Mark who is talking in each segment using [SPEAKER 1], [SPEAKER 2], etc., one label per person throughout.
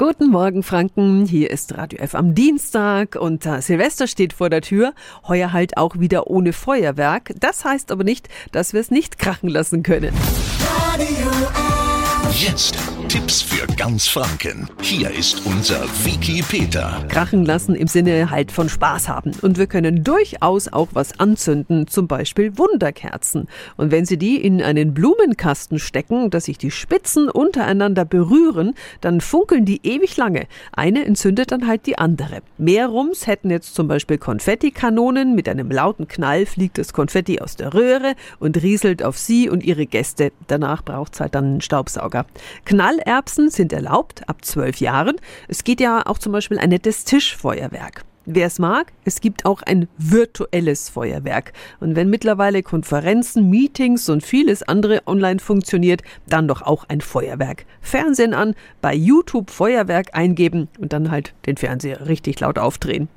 [SPEAKER 1] Guten Morgen, Franken. Hier ist Radio F am Dienstag und äh, Silvester steht vor der Tür. Heuer halt auch wieder ohne Feuerwerk. Das heißt aber nicht, dass wir es nicht krachen lassen können.
[SPEAKER 2] Radio F.
[SPEAKER 3] Jetzt Tipps für ganz Franken. Hier ist unser Wiki Peter.
[SPEAKER 1] Krachen lassen im Sinne halt von Spaß haben. Und wir können durchaus auch was anzünden, zum Beispiel Wunderkerzen. Und wenn Sie die in einen Blumenkasten stecken, dass sich die Spitzen untereinander berühren, dann funkeln die ewig lange. Eine entzündet dann halt die andere. Mehr Rums hätten jetzt zum Beispiel Konfettikanonen. Mit einem lauten Knall fliegt das Konfetti aus der Röhre und rieselt auf Sie und Ihre Gäste. Danach braucht's halt dann einen Staubsauger. Knall Knallerbsen sind erlaubt ab zwölf Jahren. Es geht ja auch zum Beispiel ein nettes Tischfeuerwerk. Wer es mag, es gibt auch ein virtuelles Feuerwerk. Und wenn mittlerweile Konferenzen, Meetings und vieles andere online funktioniert, dann doch auch ein Feuerwerk. Fernsehen an, bei YouTube Feuerwerk eingeben und dann halt den Fernseher richtig laut aufdrehen.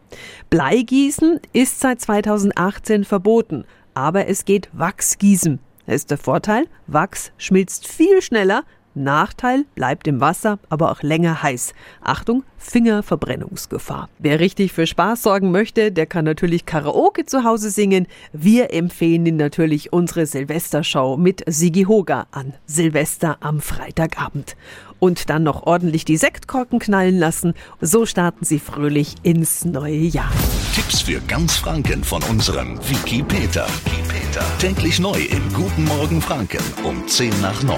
[SPEAKER 1] Bleigießen ist seit 2018 verboten, aber es geht Wachsgießen. Da ist der Vorteil, Wachs schmilzt viel schneller Nachteil bleibt im Wasser, aber auch länger heiß. Achtung, Fingerverbrennungsgefahr. Wer richtig für Spaß sorgen möchte, der kann natürlich Karaoke zu Hause singen. Wir empfehlen Ihnen natürlich unsere Silvestershow mit Sigi Hoga an Silvester am Freitagabend. Und dann noch ordentlich die Sektkorken knallen lassen. So starten Sie fröhlich ins neue Jahr.
[SPEAKER 3] Tipps für ganz Franken von unserem Wiki Peter. Wiki Peter. Täglich neu im Guten Morgen Franken um 10 nach 9.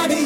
[SPEAKER 2] Radio